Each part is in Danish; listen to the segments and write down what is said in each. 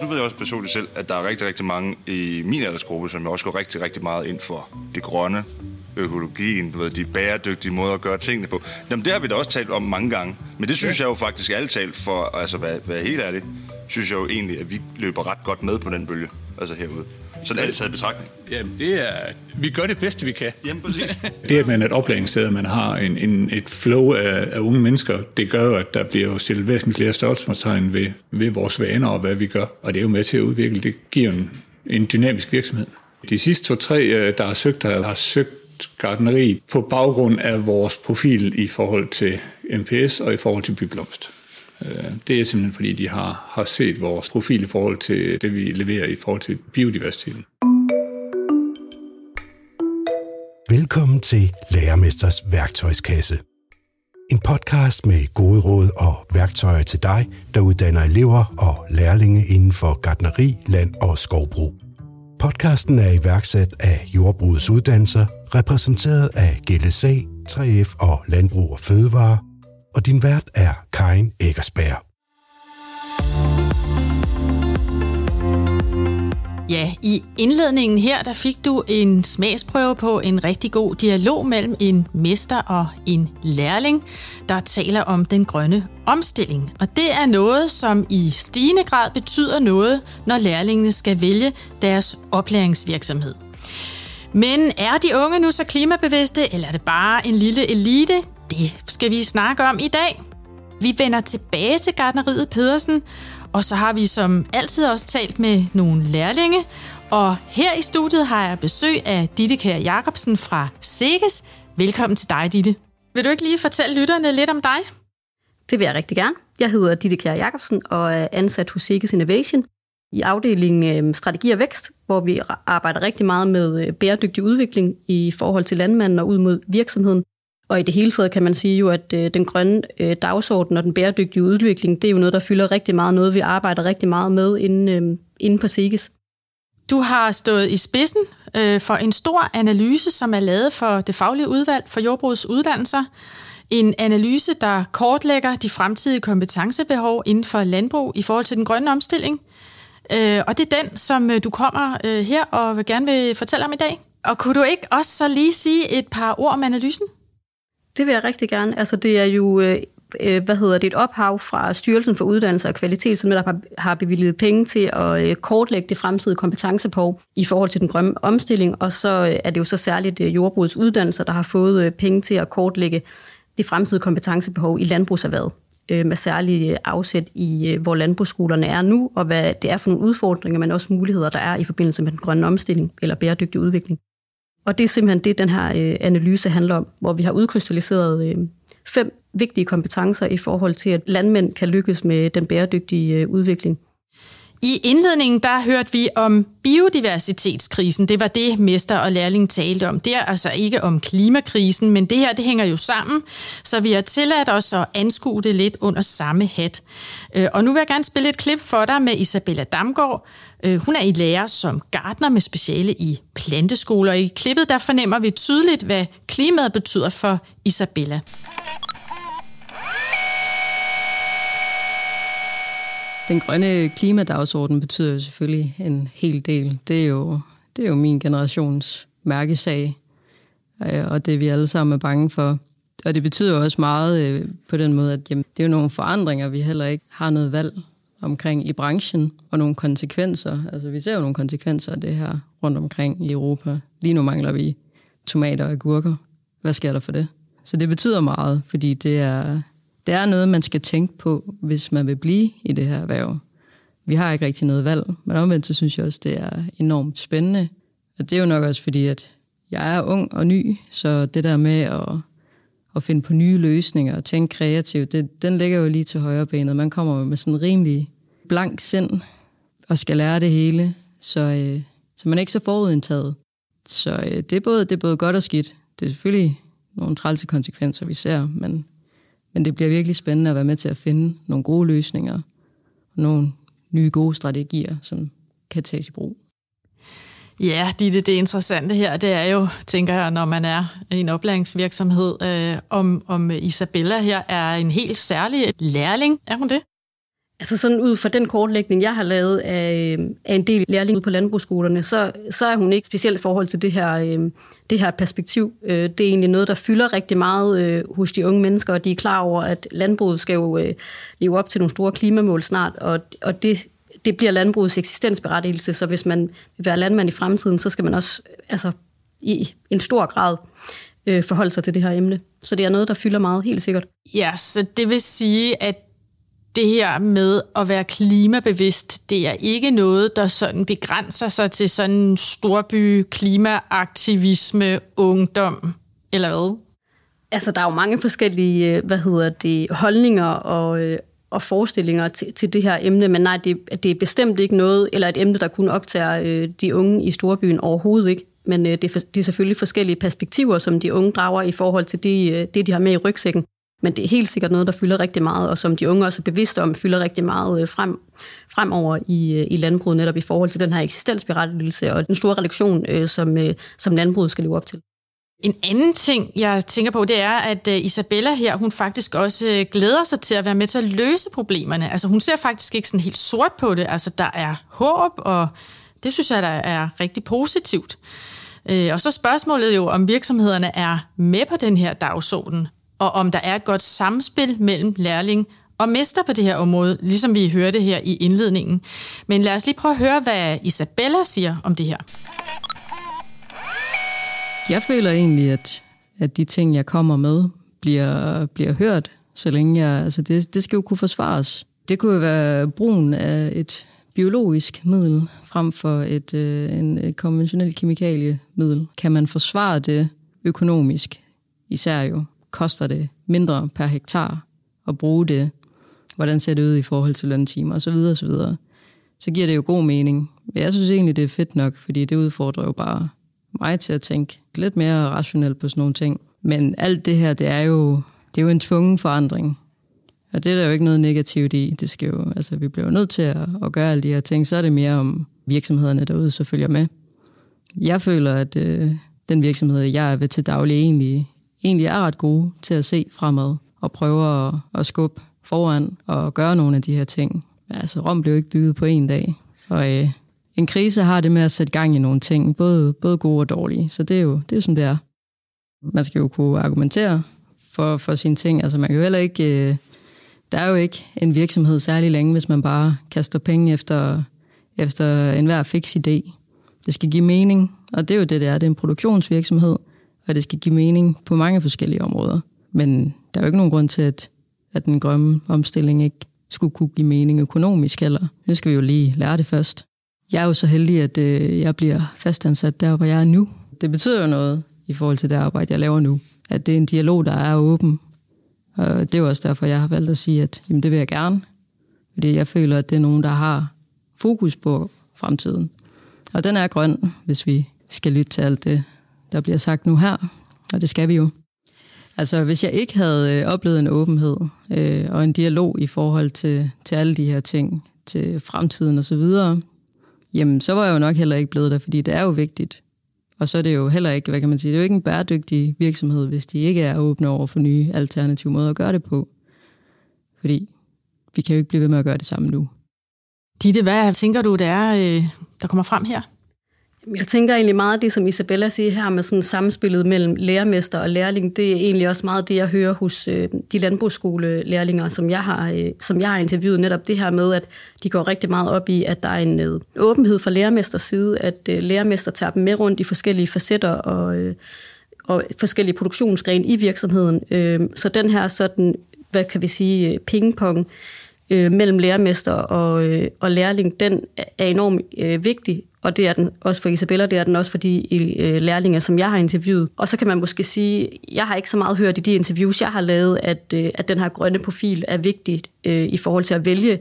Nu ved jeg også personligt selv, at der er rigtig, rigtig mange i min aldersgruppe, som også går rigtig, rigtig meget ind for det grønne, økologien, du ved, de bæredygtige måder at gøre tingene på. Jamen, det har vi da også talt om mange gange. Men det synes ja. jeg jo faktisk alle talt for, altså hvad, hvad helt ærligt, synes jeg jo egentlig, at vi løber ret godt med på den bølge, altså herude. Sådan alt taget betragtning. Jamen, det er, vi gør det bedste, vi kan. Jamen, præcis. det, at man er et oplæringssted, man har en, en, et flow af, af unge mennesker, det gør jo, at der bliver stillet væsentligt flere størrelsestegn ved, ved vores vaner og hvad vi gør. Og det er jo med til at udvikle. Det giver en, en dynamisk virksomhed. De sidste to-tre, øh, der har søgt, der har søgt gardneri på baggrund af vores profil i forhold til MPS og i forhold til byblomst. Øh, det er simpelthen fordi, de har, har set vores profil i forhold til det, vi leverer i forhold til biodiversiteten. Velkommen til Lærermesters værktøjskasse. En podcast med gode råd og værktøjer til dig, der uddanner elever og lærlinge inden for gardneri, land og skovbrug. Podcasten er iværksat af Jordbrugets Uddannelser, repræsenteret af GLSA, 3F og Landbrug og Fødevare, og din vært er Karin Eggersberg. Ja, i indledningen her, der fik du en smagsprøve på en rigtig god dialog mellem en mester og en lærling, der taler om den grønne omstilling. Og det er noget, som i stigende grad betyder noget, når lærlingene skal vælge deres oplæringsvirksomhed. Men er de unge nu så klimabevidste, eller er det bare en lille elite? Det skal vi snakke om i dag. Vi vender tilbage til gardneriet Pedersen, og så har vi som altid også talt med nogle lærlinge. Og her i studiet har jeg besøg af Ditte Kær Jacobsen fra Seges. Velkommen til dig, Ditte. Vil du ikke lige fortælle lytterne lidt om dig? Det vil jeg rigtig gerne. Jeg hedder Ditte Kjær Jacobsen og er ansat hos Seges Innovation i afdelingen øhm, Strategi og Vækst, hvor vi arbejder rigtig meget med øh, bæredygtig udvikling i forhold til landmanden og ud mod virksomheden. Og i det hele taget kan man sige jo, at øh, den grønne øh, dagsorden og den bæredygtige udvikling, det er jo noget, der fylder rigtig meget, noget vi arbejder rigtig meget med inden, øh, inden på SIGES. Du har stået i spidsen øh, for en stor analyse, som er lavet for det faglige udvalg for jordbrugets uddannelser. En analyse, der kortlægger de fremtidige kompetencebehov inden for landbrug i forhold til den grønne omstilling. Øh, og det er den, som øh, du kommer øh, her og vil gerne vil fortælle om i dag. Og kunne du ikke også så lige sige et par ord om analysen? Det vil jeg rigtig gerne. Altså, det er jo øh, øh, hvad hedder det, et ophav fra Styrelsen for Uddannelse og Kvalitet, som der har bevilget penge til at øh, kortlægge det fremtidige kompetencebehov i forhold til den grønne omstilling, og så øh, er det jo så særligt øh, jordbrugets uddannelser, der har fået øh, penge til at kortlægge det fremtidige kompetencebehov i landbrugserhvervet øh, med særlig afsæt i, hvor landbrugsskolerne er nu, og hvad det er for nogle udfordringer, men også muligheder, der er i forbindelse med den grønne omstilling eller bæredygtig udvikling. Og det er simpelthen det, den her øh, analyse handler om, hvor vi har udkrystalliseret øh, fem vigtige kompetencer i forhold til, at landmænd kan lykkes med den bæredygtige øh, udvikling. I indledningen der hørte vi om biodiversitetskrisen. Det var det, mester og lærling talte om. Det er altså ikke om klimakrisen, men det her det hænger jo sammen, så vi har tilladt os at anskue det lidt under samme hat. Øh, og nu vil jeg gerne spille et klip for dig med Isabella Damgaard. Øh, hun er i lærer som gartner med speciale i planteskoler. I klippet der fornemmer vi tydeligt, hvad klimaet betyder for Isabella. Den grønne klimadagsorden betyder jo selvfølgelig en hel del. Det er jo, det er jo min generations mærkesag, øh, og det vi alle sammen er bange for. Og det betyder også meget øh, på den måde, at jamen, det er jo nogle forandringer, vi heller ikke har noget valg omkring i branchen, og nogle konsekvenser. Altså vi ser jo nogle konsekvenser af det her rundt omkring i Europa. Lige nu mangler vi tomater og agurker. Hvad sker der for det? Så det betyder meget, fordi det er, det er noget, man skal tænke på, hvis man vil blive i det her erhverv. Vi har ikke rigtig noget valg, men omvendt så synes jeg også, det er enormt spændende. Og det er jo nok også fordi, at jeg er ung og ny, så det der med at, at finde på nye løsninger og tænke kreativt, det, den ligger jo lige til højre benet. Man kommer med sådan en rimelig blank sind og skal lære det hele, så, øh, så man er ikke så forudindtaget. Så øh, det, er både, det er både godt og skidt. Det er selvfølgelig nogle trælse konsekvenser, vi ser, men men det bliver virkelig spændende at være med til at finde nogle gode løsninger, og nogle nye gode strategier, som kan tages i brug. Ja, det, det interessante her, det er jo, tænker jeg, når man er i en oplæringsvirksomhed, øh, om, om Isabella her er en helt særlig lærling. Er hun det? Altså sådan ud fra den kortlægning, jeg har lavet af, øh, af en del lærlinge på landbrugsskolerne, så, så er hun ikke specielt i forhold til det her, øh, det her perspektiv. Øh, det er egentlig noget, der fylder rigtig meget øh, hos de unge mennesker, og de er klar over, at landbruget skal jo øh, leve op til nogle store klimamål snart, og, og det, det bliver landbrugets eksistensberettigelse, så hvis man vil være landmand i fremtiden, så skal man også altså, i en stor grad øh, forholde sig til det her emne. Så det er noget, der fylder meget, helt sikkert. Ja, så det vil sige, at det her med at være klimabevidst, det er ikke noget, der sådan begrænser sig til sådan storby klimaaktivisme, ungdom, eller hvad? Altså, der er jo mange forskellige, øh, hvad hedder det, holdninger og, øh, og forestillinger til, til det her emne, men nej, det, det er bestemt ikke noget, eller et emne, der kun optager øh, de unge i storbyen overhovedet ikke. Men øh, det, er, det er selvfølgelig forskellige perspektiver, som de unge drager i forhold til det, øh, det, de har med i rygsækken. Men det er helt sikkert noget, der fylder rigtig meget, og som de unge også er bevidste om, fylder rigtig meget øh, frem, fremover i, øh, i landbruget, netop i forhold til den her eksistensberettigelse og den store reduktion, øh, som, som landbruget skal leve op til. En anden ting, jeg tænker på, det er, at Isabella her, hun faktisk også glæder sig til at være med til at løse problemerne. Altså hun ser faktisk ikke sådan helt sort på det. Altså der er håb, og det synes jeg, der er rigtig positivt. Og så spørgsmålet jo, om virksomhederne er med på den her dagsorden og om der er et godt samspil mellem lærling og mester på det her område, ligesom vi hørte her i indledningen. Men lad os lige prøve at høre, hvad Isabella siger om det her. Jeg føler egentlig, at, at de ting, jeg kommer med, bliver, bliver hørt, så længe jeg... Altså det, det skal jo kunne forsvares. Det kunne jo være brugen af et biologisk middel frem for et, øh, en, et konventionelt kemikaliemiddel. Kan man forsvare det økonomisk, især jo koster det mindre per hektar at bruge det? Hvordan ser det ud i forhold til løntimer osv. Så, så, så giver det jo god mening. Men jeg synes egentlig, det er fedt nok, fordi det udfordrer jo bare mig til at tænke lidt mere rationelt på sådan nogle ting. Men alt det her, det er jo, det er jo en tvungen forandring. Og det er der jo ikke noget negativt i. Det skal jo, altså, vi bliver jo nødt til at, at gøre alle de her ting. Så er det mere om virksomhederne derude, så følger med. Jeg føler, at øh, den virksomhed, jeg er ved til daglig, egentlig egentlig er ret gode til at se fremad og prøve at, at skubbe foran og gøre nogle af de her ting. Altså, Rom blev ikke bygget på en dag, og øh, en krise har det med at sætte gang i nogle ting, både, både gode og dårlige, så det er jo, det er jo som det er. Man skal jo kunne argumentere for, for sine ting, altså man kan jo heller ikke... Øh, der er jo ikke en virksomhed særlig længe, hvis man bare kaster penge efter, efter enhver fix idé. Det skal give mening, og det er jo det, det er. Det er en produktionsvirksomhed, og det skal give mening på mange forskellige områder. Men der er jo ikke nogen grund til, at, at den grønne omstilling ikke skulle kunne give mening økonomisk heller. Nu skal vi jo lige lære det først. Jeg er jo så heldig, at øh, jeg bliver fastansat der, hvor jeg er nu. Det betyder jo noget i forhold til det arbejde, jeg laver nu. At det er en dialog, der er åben. Og det er jo også derfor, jeg har valgt at sige, at jamen, det vil jeg gerne. Fordi jeg føler, at det er nogen, der har fokus på fremtiden. Og den er grøn, hvis vi skal lytte til alt det, der bliver sagt nu her, og det skal vi jo. Altså, hvis jeg ikke havde øh, oplevet en åbenhed øh, og en dialog i forhold til, til alle de her ting, til fremtiden osv., jamen, så var jeg jo nok heller ikke blevet der, fordi det er jo vigtigt. Og så er det jo heller ikke, hvad kan man sige, det er jo ikke en bæredygtig virksomhed, hvis de ikke er åbne over for nye alternative måder at gøre det på. Fordi vi kan jo ikke blive ved med at gøre det samme nu. Ditte, hvad tænker du, det er, øh, der kommer frem her? Jeg tænker egentlig meget det, som Isabella siger her med sådan samspillet mellem lærermester og lærling. Det er egentlig også meget det, jeg hører hos øh, de landbrugsskolelærlinger, som jeg, har, øh, som jeg har interviewet. Netop det her med, at de går rigtig meget op i, at der er en øh, åbenhed fra lærermesters side, at øh, lærermester tager dem med rundt i forskellige facetter og, øh, og forskellige produktionsgrene i virksomheden. Øh, så den her sådan, hvad kan vi sige, øh, pingpong øh, mellem lærermester og, øh, og lærling, den er enormt øh, vigtig og det er den også for Isabella, det er den også for de øh, lærlinge, som jeg har interviewet. Og så kan man måske sige, jeg har ikke så meget hørt i de interviews, jeg har lavet, at, øh, at den her grønne profil er vigtig øh, i forhold til at vælge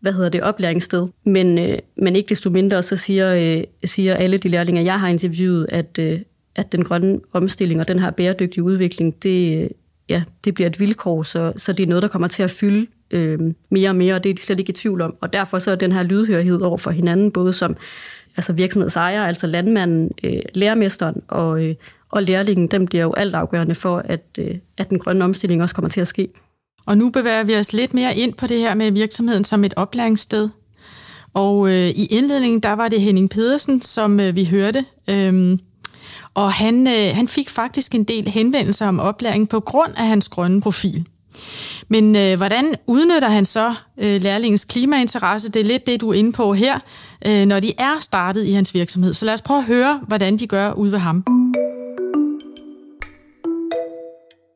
hvad hedder det, oplæringssted. Men, øh, men ikke desto mindre, så siger, øh, siger alle de lærlinger, jeg har interviewet, at, øh, at den grønne omstilling og den her bæredygtige udvikling, det, øh, ja, det bliver et vilkår, så, så det er noget, der kommer til at fylde øh, mere og mere, og det er de slet ikke i tvivl om. Og derfor så er den her lydhørighed over for hinanden, både som altså virksomhedsejere, altså landmanden, øh, lærermesteren og, øh, og lærlingen, dem bliver jo alt afgørende for, at, øh, at den grønne omstilling også kommer til at ske. Og nu bevæger vi os lidt mere ind på det her med virksomheden som et oplæringssted. Og øh, i indledningen, der var det Henning Pedersen, som øh, vi hørte. Øhm, og han, øh, han fik faktisk en del henvendelser om oplæring på grund af hans grønne profil. Men øh, hvordan udnytter han så øh, lærlingens klimainteresse? Det er lidt det, du er inde på her, øh, når de er startet i hans virksomhed. Så lad os prøve at høre, hvordan de gør ude ved ham.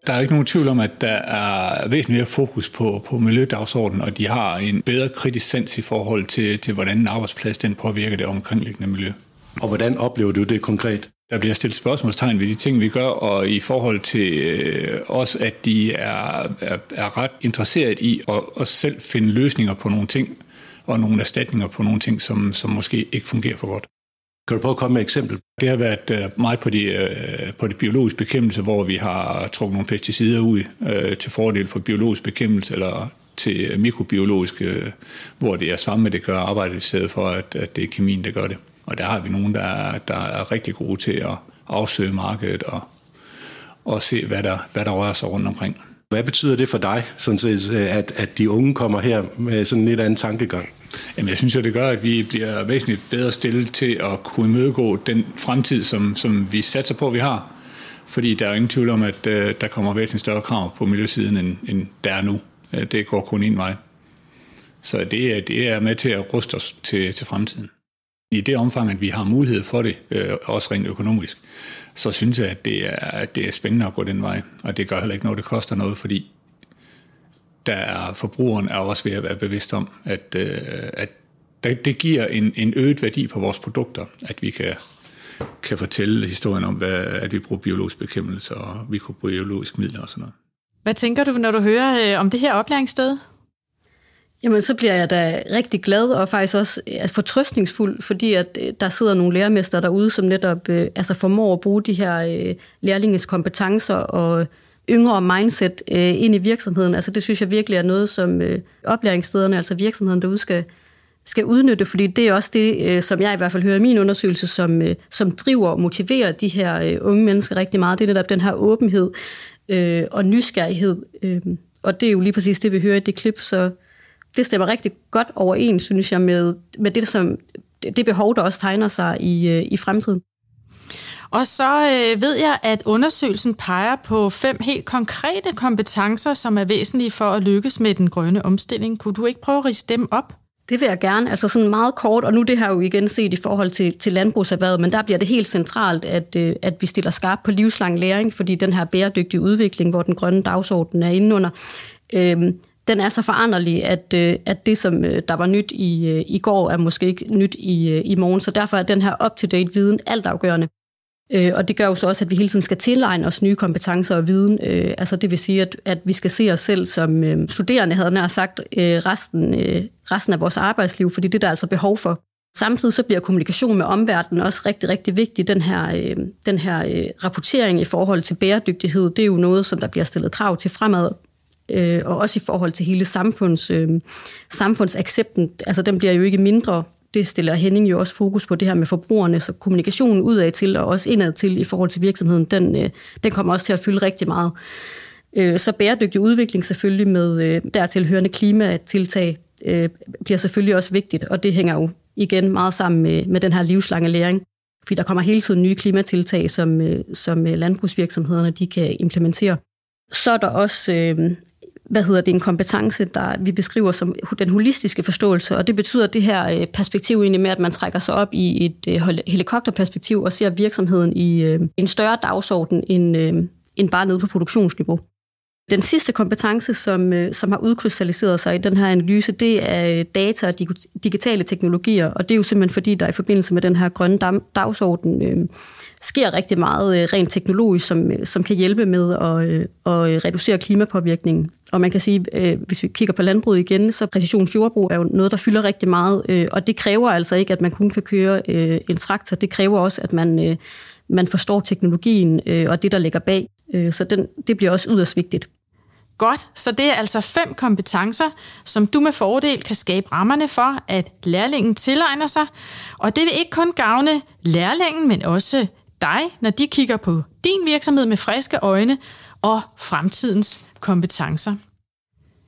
Der er ikke nogen tvivl om, at der er væsentligt mere fokus på, på miljødagsordenen, og de har en bedre kritisk sans i forhold til, til hvordan en arbejdsplads den påvirker det omkringliggende miljø. Og hvordan oplever du det konkret? Der bliver stillet spørgsmålstegn ved de ting, vi gør, og i forhold til øh, også, at de er, er, er ret interesseret i at, at selv finde løsninger på nogle ting, og nogle erstatninger på nogle ting, som, som måske ikke fungerer for godt. Kan du prøve at komme med et eksempel? Det har været øh, meget på de, øh, på de biologiske bekæmpelse, hvor vi har trukket nogle pesticider ud øh, til fordel for biologisk bekæmpelse, eller til mikrobiologisk, hvor det er svampe, det gør arbejdet, i stedet for, at, at det er kemien, der gør det. Og der har vi nogen, der er, der er rigtig gode til at afsøge markedet og, og se, hvad der, hvad der rører sig rundt omkring. Hvad betyder det for dig, sådan set, at, at de unge kommer her med sådan en lidt anden tankegang? Jamen, jeg synes jo, det gør, at vi bliver væsentligt bedre stillet til at kunne imødegå den fremtid, som, som vi satser på, at vi har. Fordi der er ingen tvivl om, at uh, der kommer væsentligt større krav på miljøsiden, end, end der er nu. Uh, det går kun en vej. Så det, det er med til at ruste os til, til fremtiden. I det omfang, at vi har mulighed for det, øh, også rent økonomisk, så synes jeg, at det, er, at det er spændende at gå den vej. Og det gør heller ikke noget, det koster noget, fordi der er, forbrugeren er også ved at være bevidst om, at, øh, at det giver en, en øget værdi på vores produkter, at vi kan, kan fortælle historien om, hvad, at vi bruger biologisk bekæmpelse og mikrobiologisk midler og sådan noget. Hvad tænker du, når du hører øh, om det her oplæringssted? Jamen, så bliver jeg da rigtig glad og faktisk også fortrøstningsfuld, fordi at øh, der sidder nogle lærermester derude, som netop øh, altså formår at bruge de her øh, lærlinges kompetencer og yngre mindset øh, ind i virksomheden. Altså det synes jeg virkelig er noget, som øh, oplæringsstederne, altså virksomheden derude, skal, skal udnytte, fordi det er også det, øh, som jeg i hvert fald hører i min undersøgelse, som, øh, som driver og motiverer de her øh, unge mennesker rigtig meget. Det er netop den her åbenhed øh, og nysgerrighed. Øh, og det er jo lige præcis det, vi hører i det klip, så det stemmer rigtig godt overens, synes jeg, med, med det, som, det behov, der også tegner sig i, øh, i fremtiden. Og så øh, ved jeg, at undersøgelsen peger på fem helt konkrete kompetencer, som er væsentlige for at lykkes med den grønne omstilling. Kunne du ikke prøve at riste dem op? Det vil jeg gerne. Altså sådan meget kort, og nu det her jo igen set i forhold til, til landbrugserhvervet, men der bliver det helt centralt, at, øh, at vi stiller skarpt på livslang læring, fordi den her bæredygtige udvikling, hvor den grønne dagsorden er inde under, øh, den er så foranderlig, at, øh, at det, som øh, der var nyt i, øh, i går, er måske ikke nyt i, i morgen. Så derfor er den her up-to-date viden altafgørende. Og det gør jo så også, at vi hele tiden skal tilegne os nye kompetencer og viden. Altså det vil sige, at, at vi skal se os selv som studerende, havde nær sagt, resten, resten af vores arbejdsliv, fordi det der er altså behov for. Samtidig så bliver kommunikation med omverdenen også rigtig, rigtig vigtig. Den her, den her rapportering i forhold til bæredygtighed, det er jo noget, som der bliver stillet krav til fremad øh, og også i forhold til hele samfunds, øh, samfundsaccepten. Altså den bliver jo ikke mindre. Det stiller Henning jo også fokus på det her med forbrugerne, så kommunikationen udad til og også indad til i forhold til virksomheden, den, øh, den kommer også til at fylde rigtig meget. Øh, så bæredygtig udvikling selvfølgelig med øh, dertil hørende klimatiltag øh, bliver selvfølgelig også vigtigt, og det hænger jo igen meget sammen med, med den her livslange læring. Fordi der kommer hele tiden nye klimatiltag, som, øh, som øh, landbrugsvirksomhederne de kan implementere. Så er der også øh, hvad hedder det, en kompetence, der vi beskriver som den holistiske forståelse, og det betyder det her øh, perspektiv egentlig med, at man trækker sig op i et øh, helikopterperspektiv og ser virksomheden i øh, en større dagsorden end, end bare nede på produktionsniveau. Den sidste kompetence, som, øh, som har udkrystalliseret sig i den her analyse, det er øh, data og digitale teknologier, og det er jo simpelthen fordi, der i forbindelse med den her grønne dagsorden øh, sker rigtig meget øh, rent teknologisk, som, øh, som kan hjælpe med at, øh, at reducere klimapåvirkningen. Og man kan sige, øh, hvis vi kigger på landbruget igen, så præcisionsjordbrug er jo noget, der fylder rigtig meget, øh, og det kræver altså ikke, at man kun kan køre øh, en traktor. Det kræver også, at man, øh, man forstår teknologien øh, og det, der ligger bag. Øh, så den, det bliver også yderst vigtigt. Godt, så det er altså fem kompetencer, som du med fordel kan skabe rammerne for, at lærlingen tilegner sig. Og det vil ikke kun gavne lærlingen, men også dig, når de kigger på din virksomhed med friske øjne og fremtidens kompetencer.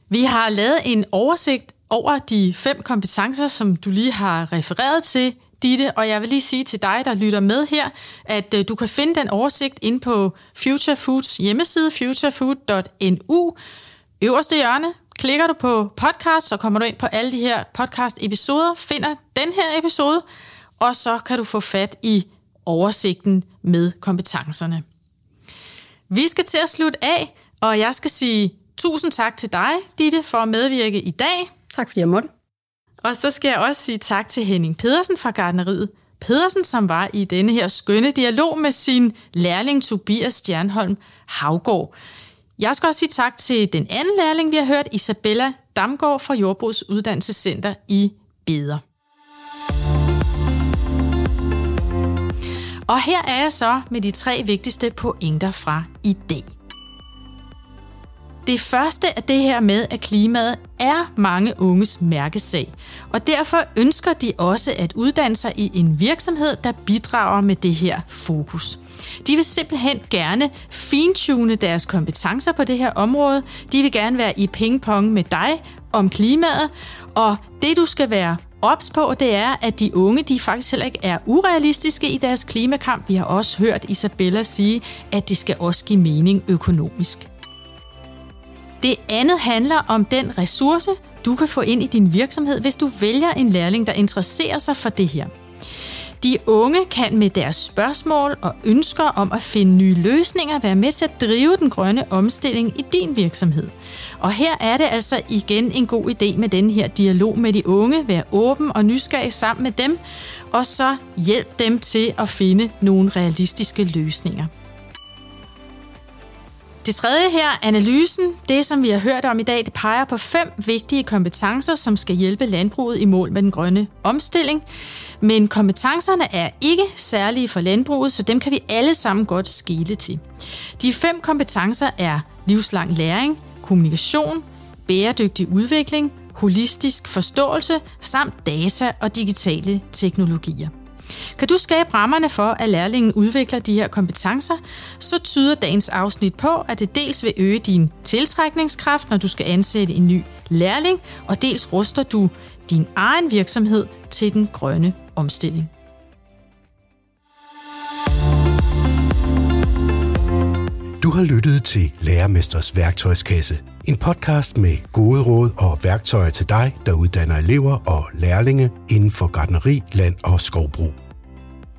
Vi har lavet en oversigt over de fem kompetencer, som du lige har refereret til, Ditte, og jeg vil lige sige til dig, der lytter med her, at øh, du kan finde den oversigt ind på Future Foods hjemmeside, futurefood.nu. Øverste hjørne, klikker du på podcast, så kommer du ind på alle de her podcast-episoder, finder den her episode, og så kan du få fat i oversigten med kompetencerne. Vi skal til at slutte af, og jeg skal sige tusind tak til dig, Ditte, for at medvirke i dag. Tak fordi jeg måtte. Og så skal jeg også sige tak til Henning Pedersen fra Gardneriet. Pedersen, som var i denne her skønne dialog med sin lærling Tobias Stjernholm Havgård. Jeg skal også sige tak til den anden lærling, vi har hørt, Isabella Damgaard fra Jordbrugs Uddannelsescenter i Beder. Og her er jeg så med de tre vigtigste pointer fra i dag. Det første er det her med, at klimaet er mange unges mærkesag, og derfor ønsker de også at uddanne sig i en virksomhed, der bidrager med det her fokus. De vil simpelthen gerne fintune deres kompetencer på det her område. De vil gerne være i pingpong med dig om klimaet, og det du skal være ops på, det er, at de unge de faktisk heller ikke er urealistiske i deres klimakamp. Vi har også hørt Isabella sige, at det skal også give mening økonomisk. Det andet handler om den ressource, du kan få ind i din virksomhed, hvis du vælger en lærling, der interesserer sig for det her. De unge kan med deres spørgsmål og ønsker om at finde nye løsninger være med til at drive den grønne omstilling i din virksomhed. Og her er det altså igen en god idé med den her dialog med de unge. Vær åben og nysgerrig sammen med dem, og så hjælp dem til at finde nogle realistiske løsninger. Det tredje her, analysen, det som vi har hørt om i dag, det peger på fem vigtige kompetencer, som skal hjælpe landbruget i mål med den grønne omstilling. Men kompetencerne er ikke særlige for landbruget, så dem kan vi alle sammen godt skille til. De fem kompetencer er livslang læring, kommunikation, bæredygtig udvikling, holistisk forståelse samt data og digitale teknologier. Kan du skabe rammerne for, at lærlingen udvikler de her kompetencer, så tyder dagens afsnit på, at det dels vil øge din tiltrækningskraft, når du skal ansætte en ny lærling, og dels ruster du din egen virksomhed til den grønne omstilling. Du har lyttet til Lærermesters værktøjskasse. En podcast med gode råd og værktøjer til dig, der uddanner elever og lærlinge inden for gardneri, land og skovbrug.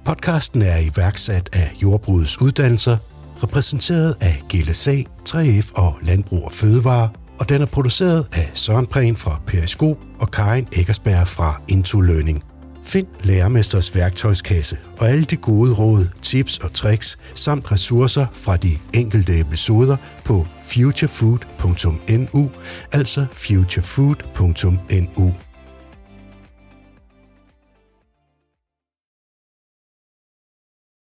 Podcasten er iværksat af Jordbrugets Uddannelser, repræsenteret af GLSA, 3F og Landbrug og Fødevare, og den er produceret af Søren Prehn fra Periskop og Karin Eggersberg fra Into Learning. Find Lærermesters værktøjskasse og alle de gode råd, tips og tricks samt ressourcer fra de enkelte episoder på futurefood.nu, altså futurefood.nu.